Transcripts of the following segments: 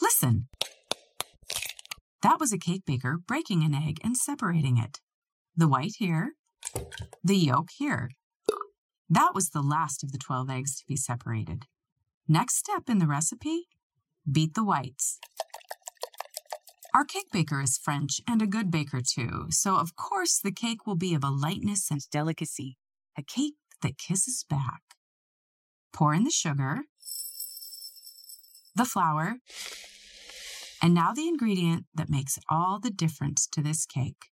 Listen. That was a cake baker breaking an egg and separating it. The white here, the yolk here. That was the last of the 12 eggs to be separated. Next step in the recipe beat the whites. Our cake baker is French and a good baker too, so of course the cake will be of a lightness and delicacy, a cake that kisses back. Pour in the sugar, the flour, and now the ingredient that makes all the difference to this cake.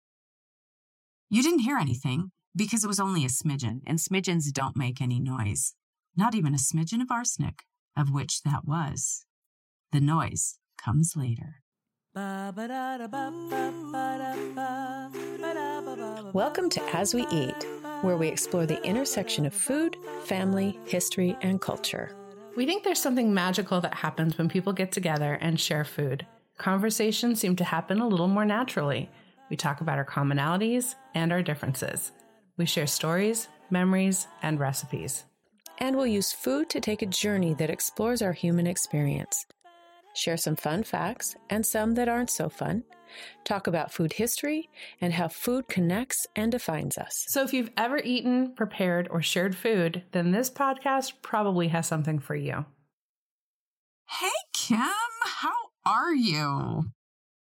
You didn't hear anything because it was only a smidgen, and smidgens don't make any noise, not even a smidgen of arsenic, of which that was. The noise comes later. Welcome to As We Eat, where we explore the intersection of food, family, history, and culture. We think there's something magical that happens when people get together and share food. Conversations seem to happen a little more naturally. We talk about our commonalities and our differences. We share stories, memories, and recipes. And we'll use food to take a journey that explores our human experience. Share some fun facts and some that aren't so fun. Talk about food history and how food connects and defines us. So, if you've ever eaten, prepared, or shared food, then this podcast probably has something for you. Hey, Kim, how are you?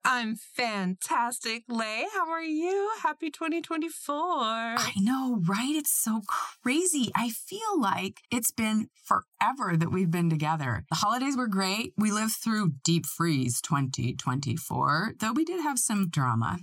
I'm fantastic, Lay. How are you? Happy 2024. I know, right? It's so crazy. I feel like it's been forever that we've been together. The holidays were great. We lived through deep freeze 2024, though we did have some drama.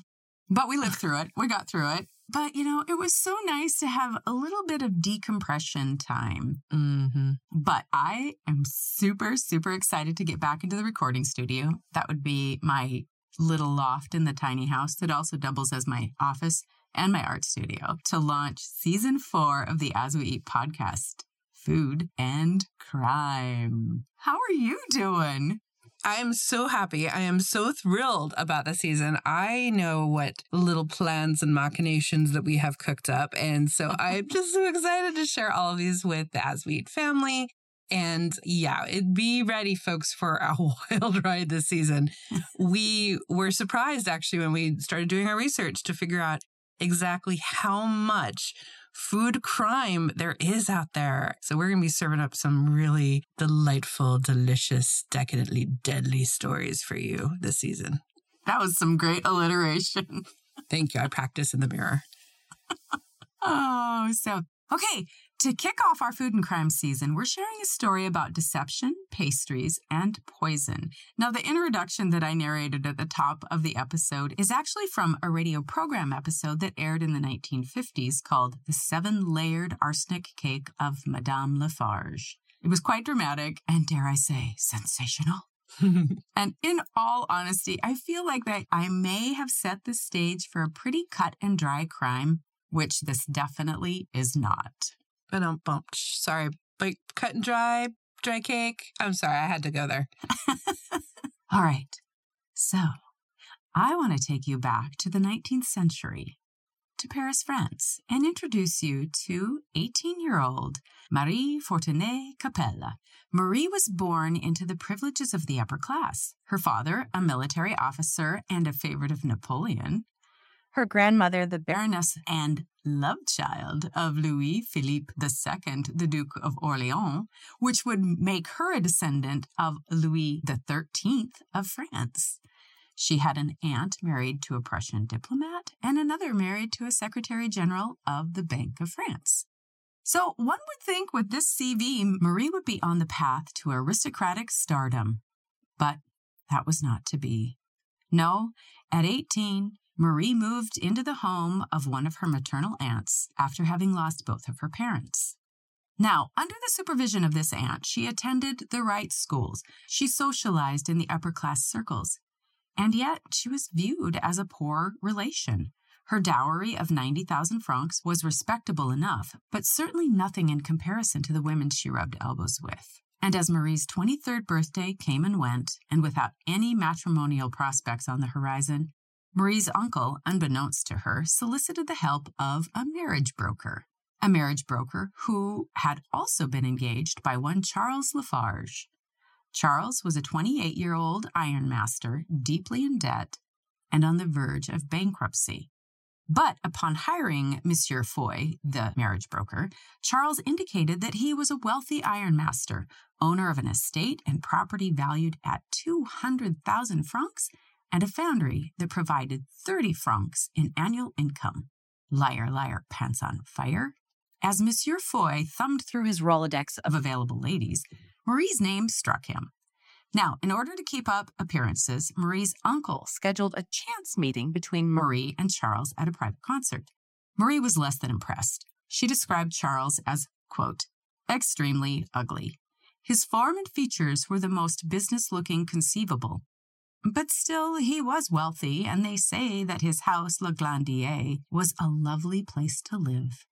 But we lived through it. We got through it. But, you know, it was so nice to have a little bit of decompression time. Mm-hmm. But I am super, super excited to get back into the recording studio. That would be my little loft in the tiny house that also doubles as my office and my art studio to launch season four of the As We Eat podcast Food and Crime. How are you doing? I am so happy. I am so thrilled about the season. I know what little plans and machinations that we have cooked up. And so I'm just so excited to share all of these with the As We Eat family and yeah, it, be ready, folks, for a wild ride this season. we were surprised actually when we started doing our research to figure out exactly how much food crime there is out there. So we're going to be serving up some really delightful, delicious, decadently deadly stories for you this season. That was some great alliteration. Thank you. I practice in the mirror. oh, so okay. To kick off our food and crime season, we're sharing a story about deception, pastries, and poison. Now, the introduction that I narrated at the top of the episode is actually from a radio program episode that aired in the 1950s called The Seven Layered Arsenic Cake of Madame Lafarge. It was quite dramatic and, dare I say, sensational. and in all honesty, I feel like that I may have set the stage for a pretty cut and dry crime, which this definitely is not. But um, bump. Sorry, like cut and dry, dry cake. I'm sorry, I had to go there. All right. So, I want to take you back to the 19th century, to Paris, France, and introduce you to 18 year old Marie Fortuné Capelle. Marie was born into the privileges of the upper class. Her father, a military officer and a favorite of Napoleon, her grandmother, the Baroness and love child of Louis Philippe II, the Duke of Orleans, which would make her a descendant of Louis XIII of France. She had an aunt married to a Prussian diplomat and another married to a secretary general of the Bank of France. So one would think with this CV, Marie would be on the path to aristocratic stardom. But that was not to be. No, at 18, Marie moved into the home of one of her maternal aunts after having lost both of her parents. Now, under the supervision of this aunt, she attended the right schools. She socialized in the upper class circles. And yet, she was viewed as a poor relation. Her dowry of 90,000 francs was respectable enough, but certainly nothing in comparison to the women she rubbed elbows with. And as Marie's 23rd birthday came and went, and without any matrimonial prospects on the horizon, Marie's uncle, unbeknownst to her, solicited the help of a marriage broker, a marriage broker who had also been engaged by one Charles Lafarge. Charles was a 28 year old ironmaster, deeply in debt and on the verge of bankruptcy. But upon hiring Monsieur Foy, the marriage broker, Charles indicated that he was a wealthy ironmaster, owner of an estate and property valued at 200,000 francs, and a foundry that provided 30 francs in annual income. Liar, liar, pants on fire. As Monsieur Foy thumbed through his Rolodex of available ladies, Marie's name struck him. Now, in order to keep up appearances, Marie's uncle scheduled a chance meeting between Marie and Charles at a private concert. Marie was less than impressed. She described Charles as, quote, extremely ugly. His form and features were the most business looking conceivable. But still, he was wealthy, and they say that his house, La Glandier, was a lovely place to live.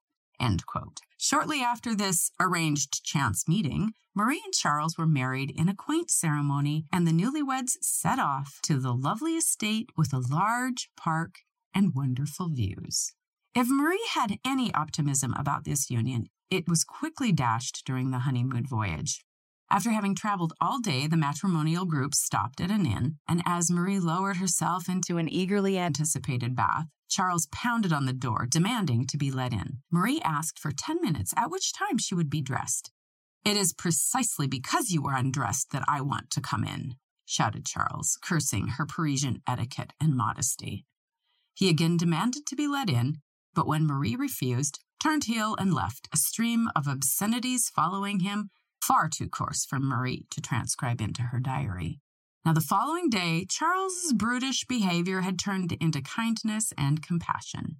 Shortly after this arranged chance meeting, Marie and Charles were married in a quaint ceremony, and the newlyweds set off to the lovely estate with a large park and wonderful views. If Marie had any optimism about this union, it was quickly dashed during the honeymoon voyage. After having traveled all day, the matrimonial group stopped at an inn, and as Marie lowered herself into an eagerly anticipated bath, Charles pounded on the door, demanding to be let in. Marie asked for 10 minutes, at which time she would be dressed. It is precisely because you are undressed that I want to come in, shouted Charles, cursing her Parisian etiquette and modesty. He again demanded to be let in, but when Marie refused, turned heel and left, a stream of obscenities following him, far too coarse for Marie to transcribe into her diary. Now, the following day, Charles's brutish behavior had turned into kindness and compassion,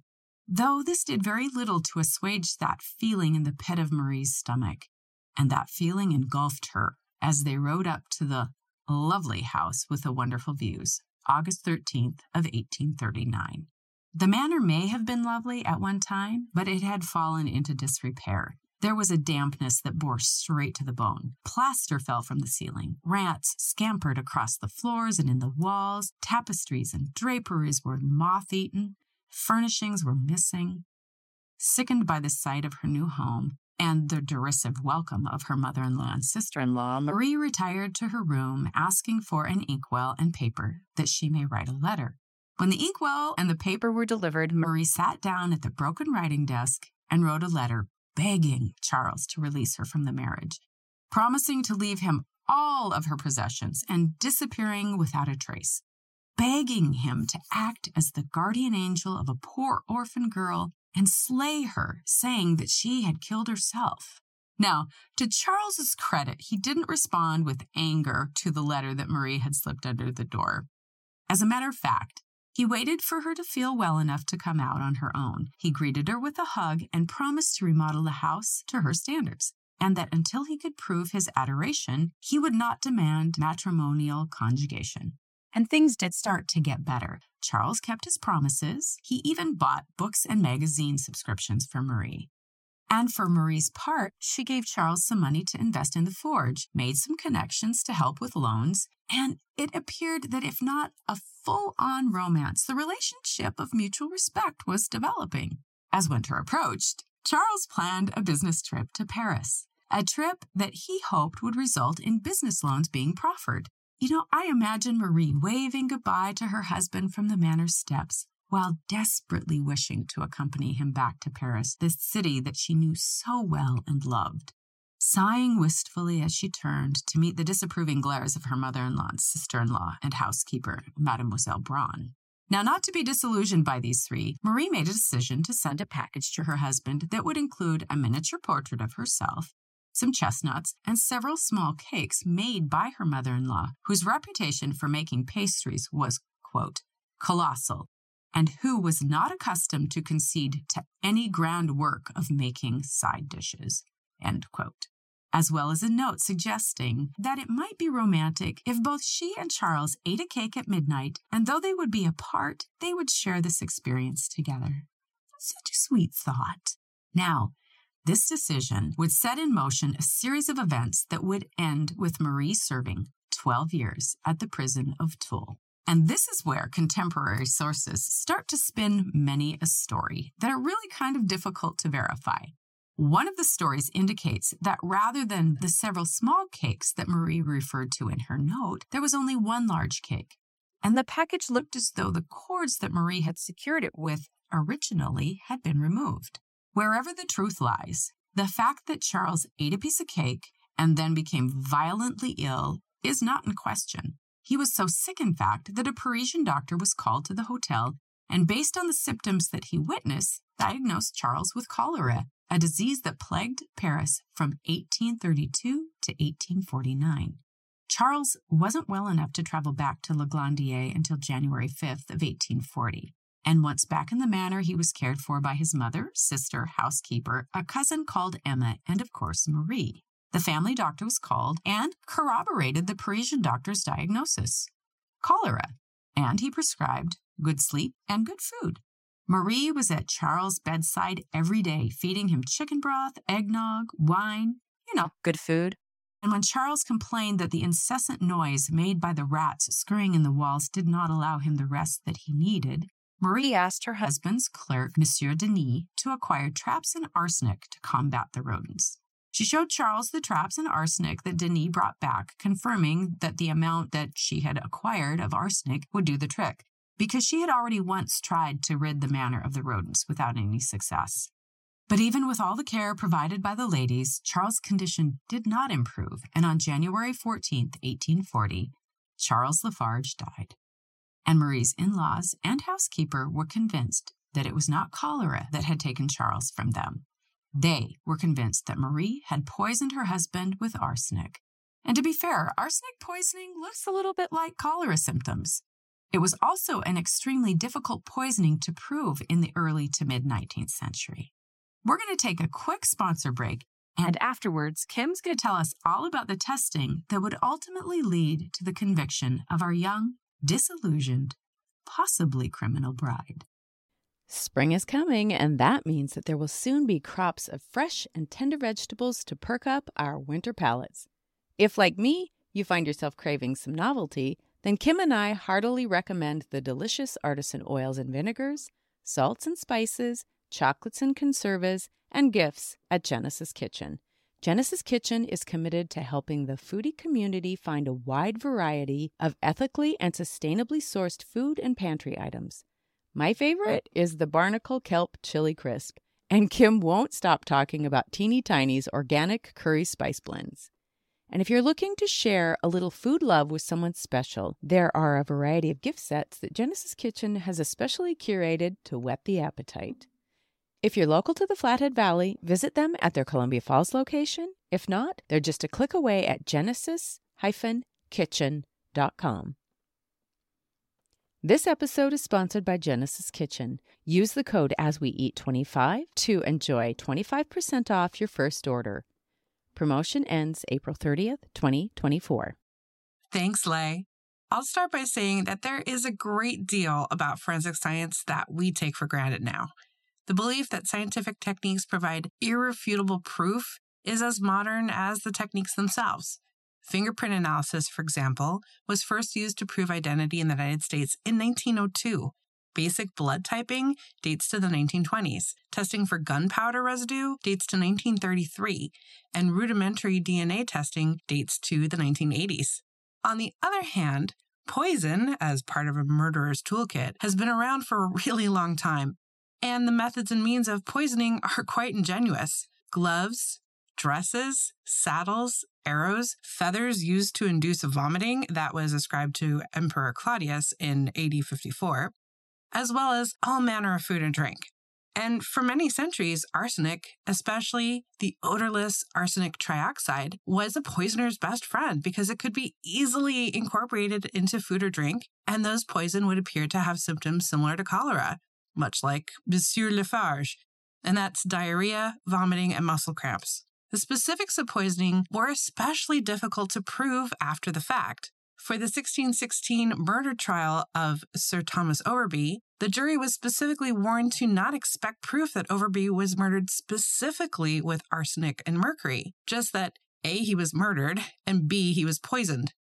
though this did very little to assuage that feeling in the pit of Marie's stomach and that feeling engulfed her as they rode up to the lovely house with the wonderful views, August 13th of 1839. The manor may have been lovely at one time, but it had fallen into disrepair. There was a dampness that bore straight to the bone. Plaster fell from the ceiling. Rats scampered across the floors and in the walls. Tapestries and draperies were moth eaten. Furnishings were missing. Sickened by the sight of her new home, and the derisive welcome of her mother in law and sister in law, Marie retired to her room, asking for an inkwell and paper that she may write a letter. When the inkwell and the paper were delivered, Marie sat down at the broken writing desk and wrote a letter begging Charles to release her from the marriage, promising to leave him all of her possessions and disappearing without a trace, begging him to act as the guardian angel of a poor orphan girl and slay her, saying that she had killed herself. Now, to Charles's credit, he didn't respond with anger to the letter that Marie had slipped under the door. As a matter of fact, he waited for her to feel well enough to come out on her own. He greeted her with a hug and promised to remodel the house to her standards, and that until he could prove his adoration, he would not demand matrimonial conjugation. And things did start to get better. Charles kept his promises. He even bought books and magazine subscriptions for Marie. And for Marie's part, she gave Charles some money to invest in the forge, made some connections to help with loans, and it appeared that if not a full on romance, the relationship of mutual respect was developing. As winter approached, Charles planned a business trip to Paris, a trip that he hoped would result in business loans being proffered. You know, I imagine Marie waving goodbye to her husband from the manor steps while desperately wishing to accompany him back to Paris, this city that she knew so well and loved. Sighing wistfully as she turned to meet the disapproving glares of her mother in law, and sister in law, and housekeeper, Mademoiselle Braun. Now, not to be disillusioned by these three, Marie made a decision to send a package to her husband that would include a miniature portrait of herself, some chestnuts, and several small cakes made by her mother in law, whose reputation for making pastries was, quote, colossal, and who was not accustomed to concede to any grand work of making side dishes, end quote. As well as a note suggesting that it might be romantic if both she and Charles ate a cake at midnight, and though they would be apart, they would share this experience together. Such a sweet thought. Now, this decision would set in motion a series of events that would end with Marie serving 12 years at the prison of Toul. And this is where contemporary sources start to spin many a story that are really kind of difficult to verify. One of the stories indicates that rather than the several small cakes that Marie referred to in her note, there was only one large cake. And the package looked as though the cords that Marie had secured it with originally had been removed. Wherever the truth lies, the fact that Charles ate a piece of cake and then became violently ill is not in question. He was so sick, in fact, that a Parisian doctor was called to the hotel and, based on the symptoms that he witnessed, diagnosed Charles with cholera, a disease that plagued Paris from 1832 to 1849. Charles wasn't well enough to travel back to Le Glandier until January 5th of 1840. And once back in the manor, he was cared for by his mother, sister, housekeeper, a cousin called Emma, and of course, Marie. The family doctor was called and corroborated the Parisian doctor's diagnosis cholera, and he prescribed good sleep and good food. Marie was at Charles' bedside every day, feeding him chicken broth, eggnog, wine, you know, good food. And when Charles complained that the incessant noise made by the rats scurrying in the walls did not allow him the rest that he needed, Marie asked her husband's clerk, Monsieur Denis, to acquire traps and arsenic to combat the rodents. She showed Charles the traps and arsenic that Denis brought back, confirming that the amount that she had acquired of arsenic would do the trick, because she had already once tried to rid the manor of the rodents without any success. But even with all the care provided by the ladies, Charles' condition did not improve, and on January 14, 1840, Charles Lafarge died. And Marie's in laws and housekeeper were convinced that it was not cholera that had taken Charles from them, they were convinced that Marie had poisoned her husband with arsenic. And to be fair, arsenic poisoning looks a little bit like cholera symptoms. It was also an extremely difficult poisoning to prove in the early to mid 19th century. We're going to take a quick sponsor break, and afterwards, Kim's going to tell us all about the testing that would ultimately lead to the conviction of our young, disillusioned, possibly criminal bride. Spring is coming, and that means that there will soon be crops of fresh and tender vegetables to perk up our winter palates. If, like me, you find yourself craving some novelty, then Kim and I heartily recommend the delicious artisan oils and vinegars, salts and spices, chocolates and conserves, and gifts at Genesis Kitchen. Genesis Kitchen is committed to helping the foodie community find a wide variety of ethically and sustainably sourced food and pantry items. My favorite is the Barnacle Kelp Chili Crisp, and Kim won't stop talking about Teeny Tiny's organic curry spice blends. And if you're looking to share a little food love with someone special, there are a variety of gift sets that Genesis Kitchen has especially curated to whet the appetite. If you're local to the Flathead Valley, visit them at their Columbia Falls location. If not, they're just a click away at genesis-kitchen.com. This episode is sponsored by Genesis Kitchen. Use the code as we eat 25 to enjoy 25% off your first order. Promotion ends April 30th, 2024. Thanks, Lay. I'll start by saying that there is a great deal about forensic science that we take for granted now. The belief that scientific techniques provide irrefutable proof is as modern as the techniques themselves. Fingerprint analysis, for example, was first used to prove identity in the United States in 1902. Basic blood typing dates to the 1920s. Testing for gunpowder residue dates to 1933. And rudimentary DNA testing dates to the 1980s. On the other hand, poison, as part of a murderer's toolkit, has been around for a really long time. And the methods and means of poisoning are quite ingenious. Gloves, dresses, saddles, arrows, feathers used to induce vomiting that was ascribed to Emperor Claudius in AD 54, as well as all manner of food and drink. And for many centuries, arsenic, especially the odorless arsenic trioxide, was a poisoner's best friend because it could be easily incorporated into food or drink, and those poison would appear to have symptoms similar to cholera, much like Monsieur Lafarge, and that's diarrhea, vomiting, and muscle cramps. The specifics of poisoning were especially difficult to prove after the fact. For the 1616 murder trial of Sir Thomas Overbury, the jury was specifically warned to not expect proof that Overbury was murdered specifically with arsenic and mercury, just that A, he was murdered, and B, he was poisoned.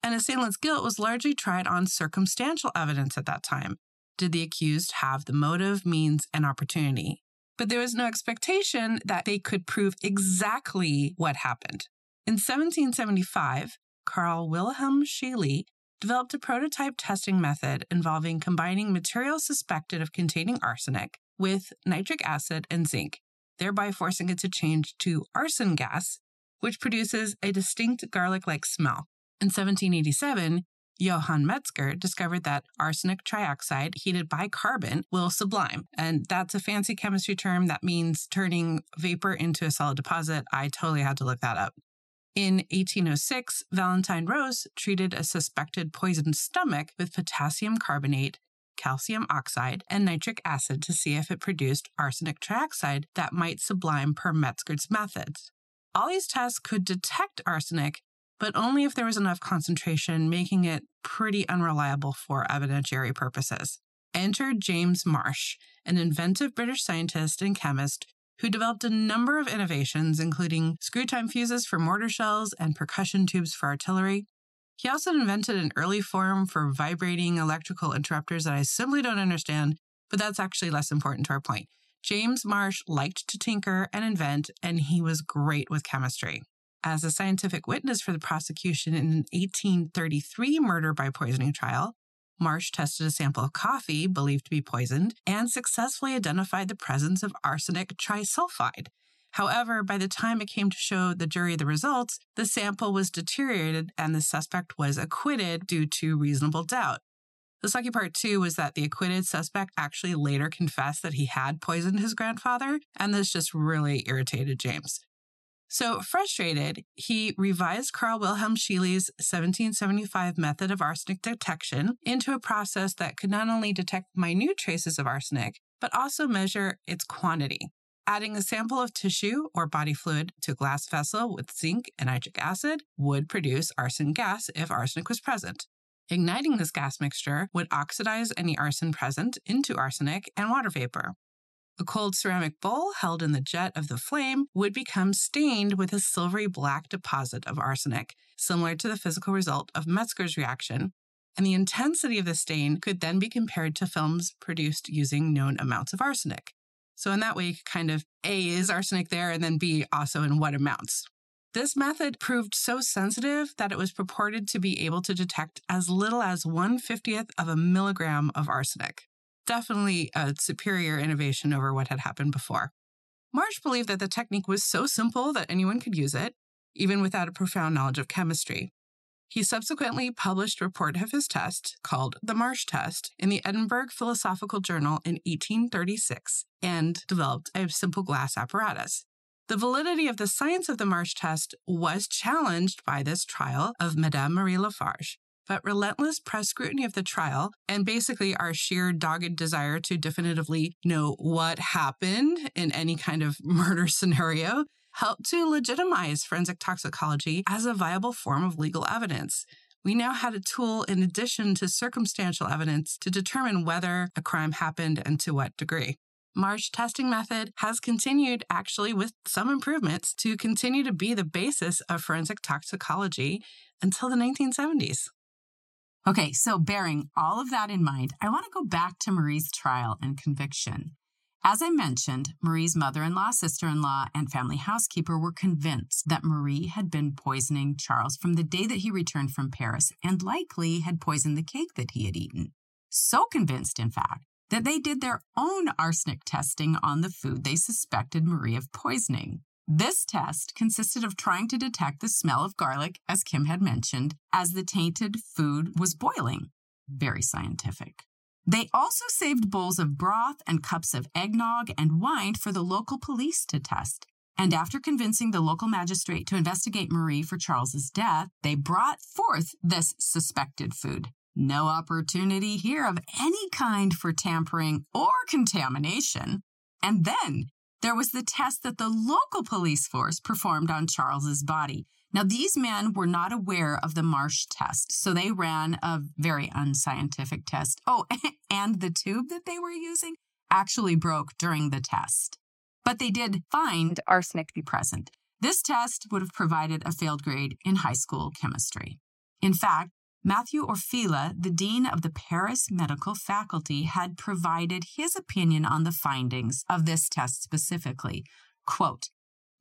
An assailant's guilt was largely tried on circumstantial evidence at that time. Did the accused have the motive, means, and opportunity? But there was no expectation that they could prove exactly what happened. In 1775, Carl Wilhelm Scheele developed a prototype testing method involving combining materials suspected of containing arsenic with nitric acid and zinc, thereby forcing it to change to arsine gas, which produces a distinct garlic like smell. In 1787, Johann Metzger discovered that arsenic trioxide heated by carbon will sublime. And that's a fancy chemistry term that means turning vapor into a solid deposit. I totally had to look that up. In 1806, Valentine Rose treated a suspected poisoned stomach with potassium carbonate, calcium oxide, and nitric acid to see if it produced arsenic trioxide that might sublime per Metzger's methods. All these tests could detect arsenic, but only if there was enough concentration, making it pretty unreliable for evidentiary purposes. Enter James Marsh, an inventive British scientist and chemist who developed a number of innovations, including screw time fuses for mortar shells and percussion tubes for artillery. He also invented an early form for vibrating electrical interrupters that I simply don't understand, but that's actually less important to our point. James Marsh liked to tinker and invent, and he was great with chemistry. As a scientific witness for the prosecution in an 1833 murder by poisoning trial, Marsh tested a sample of coffee believed to be poisoned and successfully identified the presence of arsenic trisulfide. However, by the time it came to show the jury the results, the sample was deteriorated and the suspect was acquitted due to reasonable doubt. The sucky part, too, was that the acquitted suspect actually later confessed that he had poisoned his grandfather, and this just really irritated James. So, frustrated, he revised Carl Wilhelm Scheele's 1775 method of arsenic detection into a process that could not only detect minute traces of arsenic, but also measure its quantity. Adding a sample of tissue or body fluid to a glass vessel with zinc and nitric acid would produce arsine gas if arsenic was present. Igniting this gas mixture would oxidize any arsine present into arsenic and water vapor. A cold ceramic bowl held in the jet of the flame would become stained with a silvery black deposit of arsenic, similar to the physical result of Metzger's reaction, and the intensity of the stain could then be compared to films produced using known amounts of arsenic. So, in that way, you could kind of A, is arsenic there, and then B, also in what amounts. This method proved so sensitive that it was purported to be able to detect as little as 150th of a milligram of arsenic definitely a superior innovation over what had happened before. Marsh believed that the technique was so simple that anyone could use it, even without a profound knowledge of chemistry. He subsequently published a report of his test called the Marsh Test in the Edinburgh Philosophical Journal in 1836 and developed a simple glass apparatus. The validity of the science of the Marsh test was challenged by this trial of Madame Marie Lafarge, but relentless press scrutiny of the trial and basically our sheer dogged desire to definitively know what happened in any kind of murder scenario helped to legitimize forensic toxicology as a viable form of legal evidence. We now had a tool in addition to circumstantial evidence to determine whether a crime happened and to what degree. Marsh testing method has continued, actually, with some improvements, to continue to be the basis of forensic toxicology until the 1970s. Okay, so bearing all of that in mind, I want to go back to Marie's trial and conviction. As I mentioned, Marie's mother in law, sister in law, and family housekeeper were convinced that Marie had been poisoning Charles from the day that he returned from Paris and likely had poisoned the cake that he had eaten. So convinced, in fact, that they did their own arsenic testing on the food they suspected Marie of poisoning. This test consisted of trying to detect the smell of garlic, as Kim had mentioned, as the tainted food was boiling. Very scientific. They also saved bowls of broth and cups of eggnog and wine for the local police to test. And after convincing the local magistrate to investigate Marie for Charles's death, they brought forth this suspected food. No opportunity here of any kind for tampering or contamination. And then there was the test that the local police force performed on Charles's body. Now, these men were not aware of the Marsh test, so they ran a very unscientific test. Oh, and the tube that they were using actually broke during the test. But they did find arsenic to be present. This test would have provided a failed grade in high school chemistry. In fact, Matthew Orfila, the dean of the Paris medical faculty, had provided his opinion on the findings of this test specifically. Quote,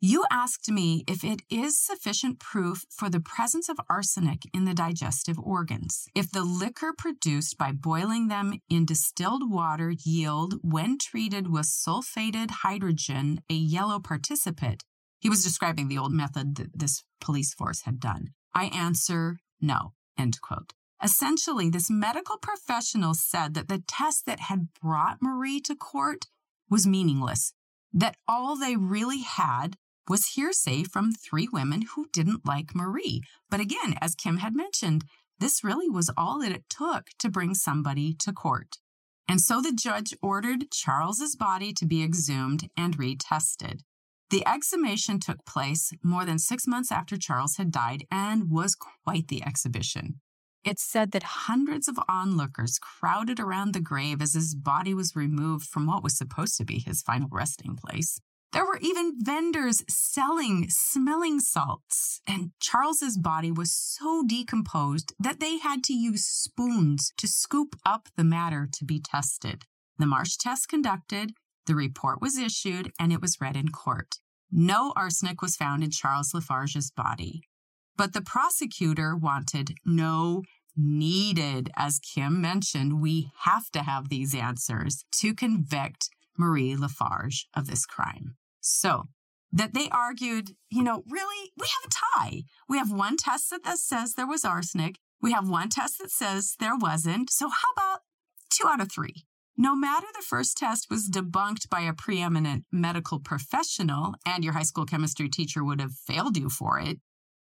you asked me if it is sufficient proof for the presence of arsenic in the digestive organs. If the liquor produced by boiling them in distilled water yield, when treated with sulfated hydrogen, a yellow precipitate. He was describing the old method that this police force had done. I answer no. End quote. Essentially, this medical professional said that the test that had brought Marie to court was meaningless, that all they really had was hearsay from three women who didn't like Marie. But again, as Kim had mentioned, this really was all that it took to bring somebody to court. And so the judge ordered Charles's body to be exhumed and retested. The exhumation took place more than six months after Charles had died and was quite the exhibition. It's said that hundreds of onlookers crowded around the grave as his body was removed from what was supposed to be his final resting place. There were even vendors selling smelling salts, and Charles's body was so decomposed that they had to use spoons to scoop up the matter to be tested. The Marsh test conducted, the report was issued, and it was read in court. No arsenic was found in Charles Lafarge's body. But the prosecutor wanted no needed. As Kim mentioned, we have to have these answers to convict Marie Lafarge of this crime. So that they argued, you know, really, we have a tie. We have one test that says there was arsenic. We have one test that says there wasn't. So how about two out of three? No matter the first test was debunked by a preeminent medical professional and your high school chemistry teacher would have failed you for it.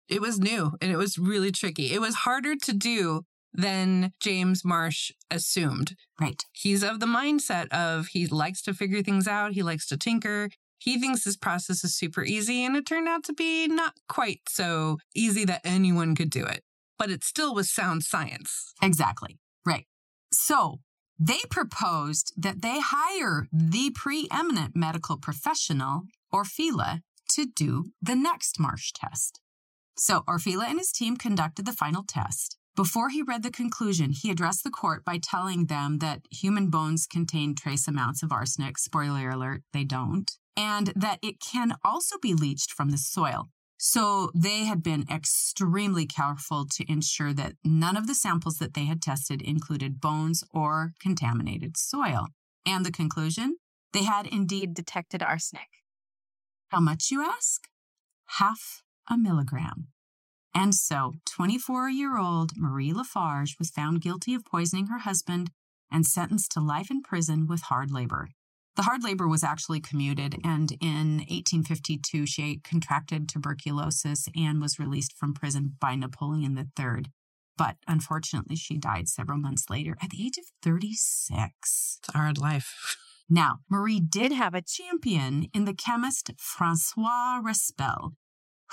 It was new and it was really tricky. It was harder to do than James Marsh assumed. Right. He's of the mindset of he likes to figure things out, he likes to tinker, he thinks this process is super easy, and it turned out to be not quite so easy that anyone could do it. But it still was sound science. Exactly. Right. So they proposed that they hire the preeminent medical professional, Orfila, to do the next Marsh test. So Orfila and his team conducted the final test. Before he read the conclusion, he addressed the court by telling them that human bones contain trace amounts of arsenic. Spoiler alert, they don't. And that it can also be leached from the soil. So they had been extremely careful to ensure that none of the samples that they had tested included bones or contaminated soil. And the conclusion? They had indeed detected arsenic. How much, you ask? Half a milligram. And so, 24 year old Marie Lafarge was found guilty of poisoning her husband and sentenced to life in prison with hard labor. The hard labor was actually commuted, and in 1852, she contracted tuberculosis and was released from prison by Napoleon III. But unfortunately, she died several months later at the age of 36. It's a hard life. Now, Marie did have a champion in the chemist Francois Raspail,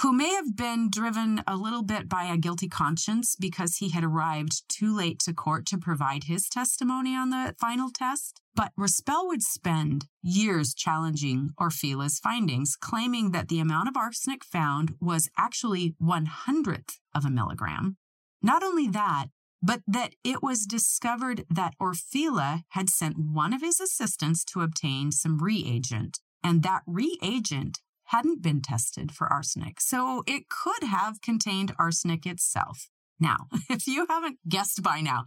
who may have been driven a little bit by a guilty conscience because he had arrived too late to court to provide his testimony on the final test. But Raspail would spend years challenging Orfila's findings, claiming that the amount of arsenic found was actually one hundredth of a milligram. Not only that, but that it was discovered that Orfila had sent one of his assistants to obtain some reagent, and that reagent hadn't been tested for arsenic, so it could have contained arsenic itself. Now, if you haven't guessed by now,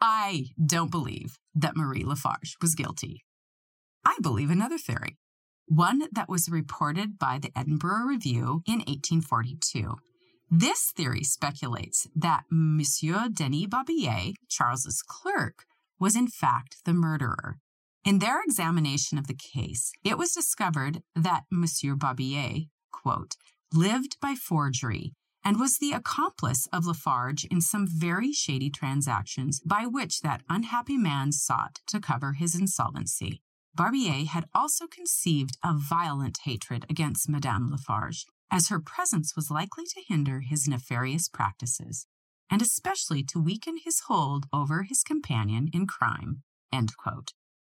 I don't believe that Marie Lafarge was guilty. I believe another theory, one that was reported by the Edinburgh Review in 1842. This theory speculates that Monsieur Denis Barbier, Charles's clerk, was in fact the murderer in their examination of the case, it was discovered that Monsieur Barbier, quote, lived by forgery and was the accomplice of Lafarge in some very shady transactions by which that unhappy man sought to cover his insolvency. Barbier had also conceived a violent hatred against Madame Lafarge, as her presence was likely to hinder his nefarious practices, and especially to weaken his hold over his companion in crime.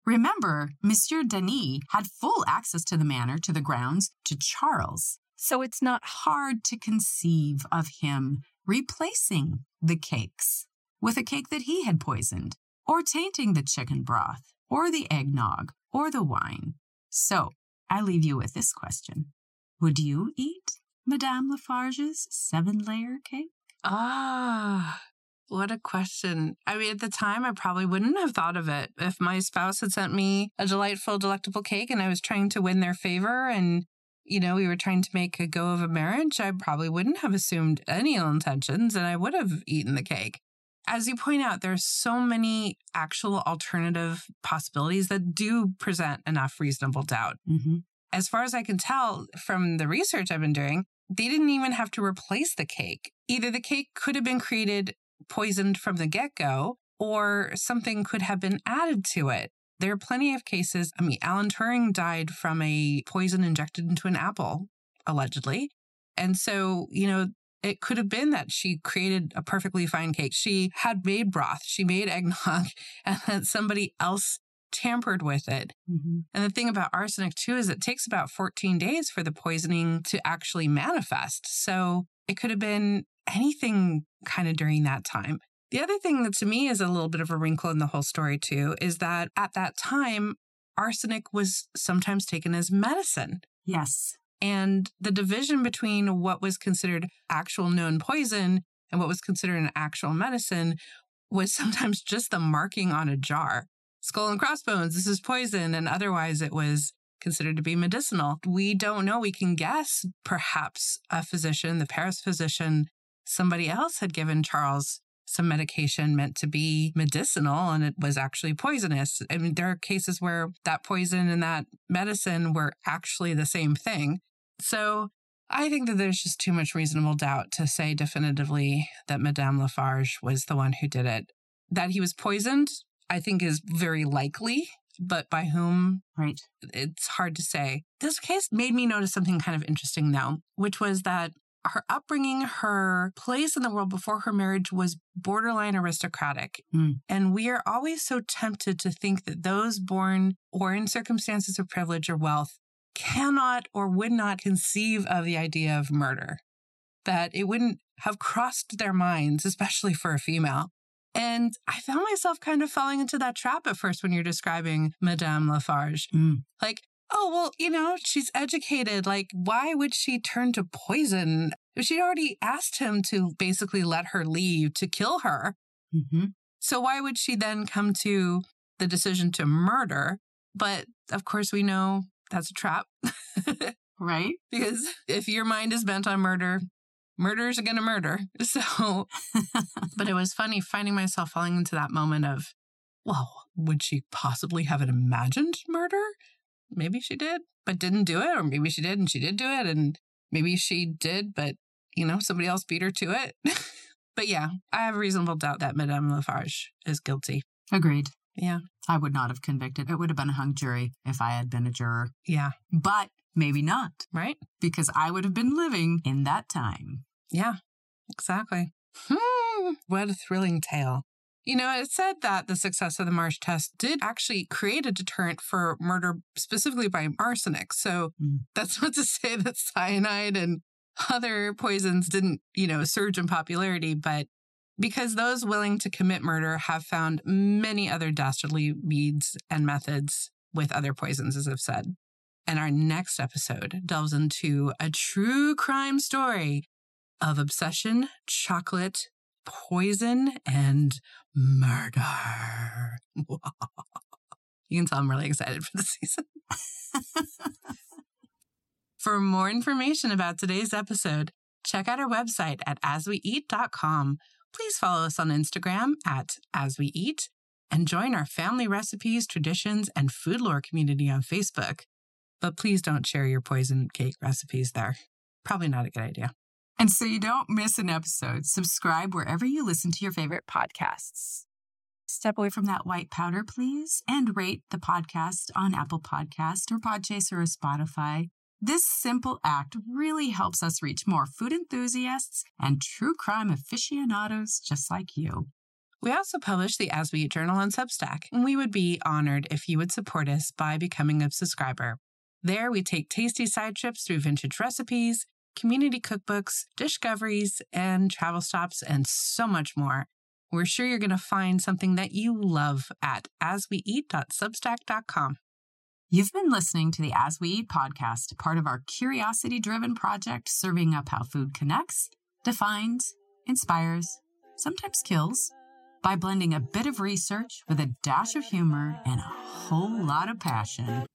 Remember, Monsieur Denis had full access to the manor, to the grounds, to Charles. So it's not hard to conceive of him replacing the cakes. with a cake that he had poisoned, or tainting the chicken broth, or the eggnog, or the wine. So I leave you with this question Would you eat Madame Lafarge's seven layer cake? Ah, what a question. I mean, at the time, I probably wouldn't have thought of it. If my spouse had sent me a delightful, delectable cake and I was trying to win their favor and, you know, we were trying to make a go of a marriage, I probably wouldn't have assumed any ill intentions and I would have eaten the cake. As you point out, there's so many actual alternative possibilities that do present enough reasonable doubt. Mm-hmm. As far as I can tell from the research I've been doing, they didn't even have to replace the cake. Either the cake could have been created poisoned from the get go, or something could have been added to it. There are plenty of cases. I mean, Alan Turing died from a poison injected into an apple, allegedly. And so, you know, it could have been that she created a perfectly fine cake. She had made broth, she made eggnog, and then somebody else tampered with it. Mm-hmm. And the thing about arsenic, too, is it takes about 14 days for the poisoning to actually manifest. So it could have been anything kind of during that time. The other thing that to me is a little bit of a wrinkle in the whole story, too, is that at that time, arsenic was sometimes taken as medicine. Yes. And the division between what was considered actual known poison and what was considered an actual medicine was sometimes just the marking on a jar. Skull and crossbones, this is poison. And otherwise, it was considered to be medicinal. We don't know. We can guess perhaps a physician, the Paris physician, somebody else had given Charles some medication meant to be medicinal and it was actually poisonous. I mean, there are cases where that poison and that medicine were actually the same thing. So I think that there's just too much reasonable doubt to say definitively that Madame Lafarge was the one who did it. That he was poisoned, I think, is very likely, but by whom? Right. It's hard to say. This case made me notice something kind of interesting, though, which was that her upbringing, her place in the world before her marriage was borderline aristocratic. Mm. And we are always so tempted to think that those born or in circumstances of privilege or wealth cannot or would not conceive of the idea of murder, that it wouldn't have crossed their minds, especially for a female. And I found myself kind of falling into that trap at first when you're describing Madame Lafarge. Mm. Like, oh, well, you know, she's educated. Like, why would she turn to poison? She'd already asked him to basically let her leave to kill her. Mm-hmm. So why would she then come to the decision to murder? But of course, we know that's a trap. Right. because if your mind is bent on murder, murderers are going to murder. So, but it was funny finding myself falling into that moment of, well, would she possibly have an imagined murder? Maybe she did, but didn't do it. Or maybe she did and she did do it. And maybe she did, but, you know, somebody else beat her to it. but yeah, I have reasonable doubt that Madame Lafarge is guilty. Agreed. Yeah. I would not have convicted. It would have been a hung jury if I had been a juror. Yeah. But maybe not, Right? because I would have been living in that time. Yeah, exactly. Hmm, what a thrilling tale. You know, it said that the success of the Marsh test did actually create a deterrent for murder, specifically by arsenic. So Mm. that's not to say that cyanide and other poisons didn't, you know, surge in popularity, but because those willing to commit murder have found many other dastardly means and methods with other poisons, as I've said. And our next episode delves into a true crime story of obsession, chocolate, poison, and murder. you can tell I'm really excited for the season. for more information about today's episode, check out our website at asweeat.com. Please follow us on Instagram at asweeat and join our family recipes, traditions, and food lore community on Facebook. But please don't share your poison cake recipes there. Probably not a good idea. And so you don't miss an episode, subscribe wherever you listen to your favorite podcasts. Step away from that white powder, please, and rate the podcast on Apple Podcast or Podchaser or Spotify. This simple act really helps us reach more food enthusiasts and true crime aficionados just like you. We also publish the As We Eat Journal on Substack, and we would be honored if you would support us by becoming a subscriber. There, we take tasty side trips through vintage recipes, community cookbooks, discoveries, and travel stops, and so much more. We're sure you're going to find something that you love at asweeat.substack.com. You've been listening to the As We Eat podcast, part of our curiosity driven project serving up how food connects, defines, inspires, sometimes kills, by blending a bit of research with a dash of humor and a whole lot of passion.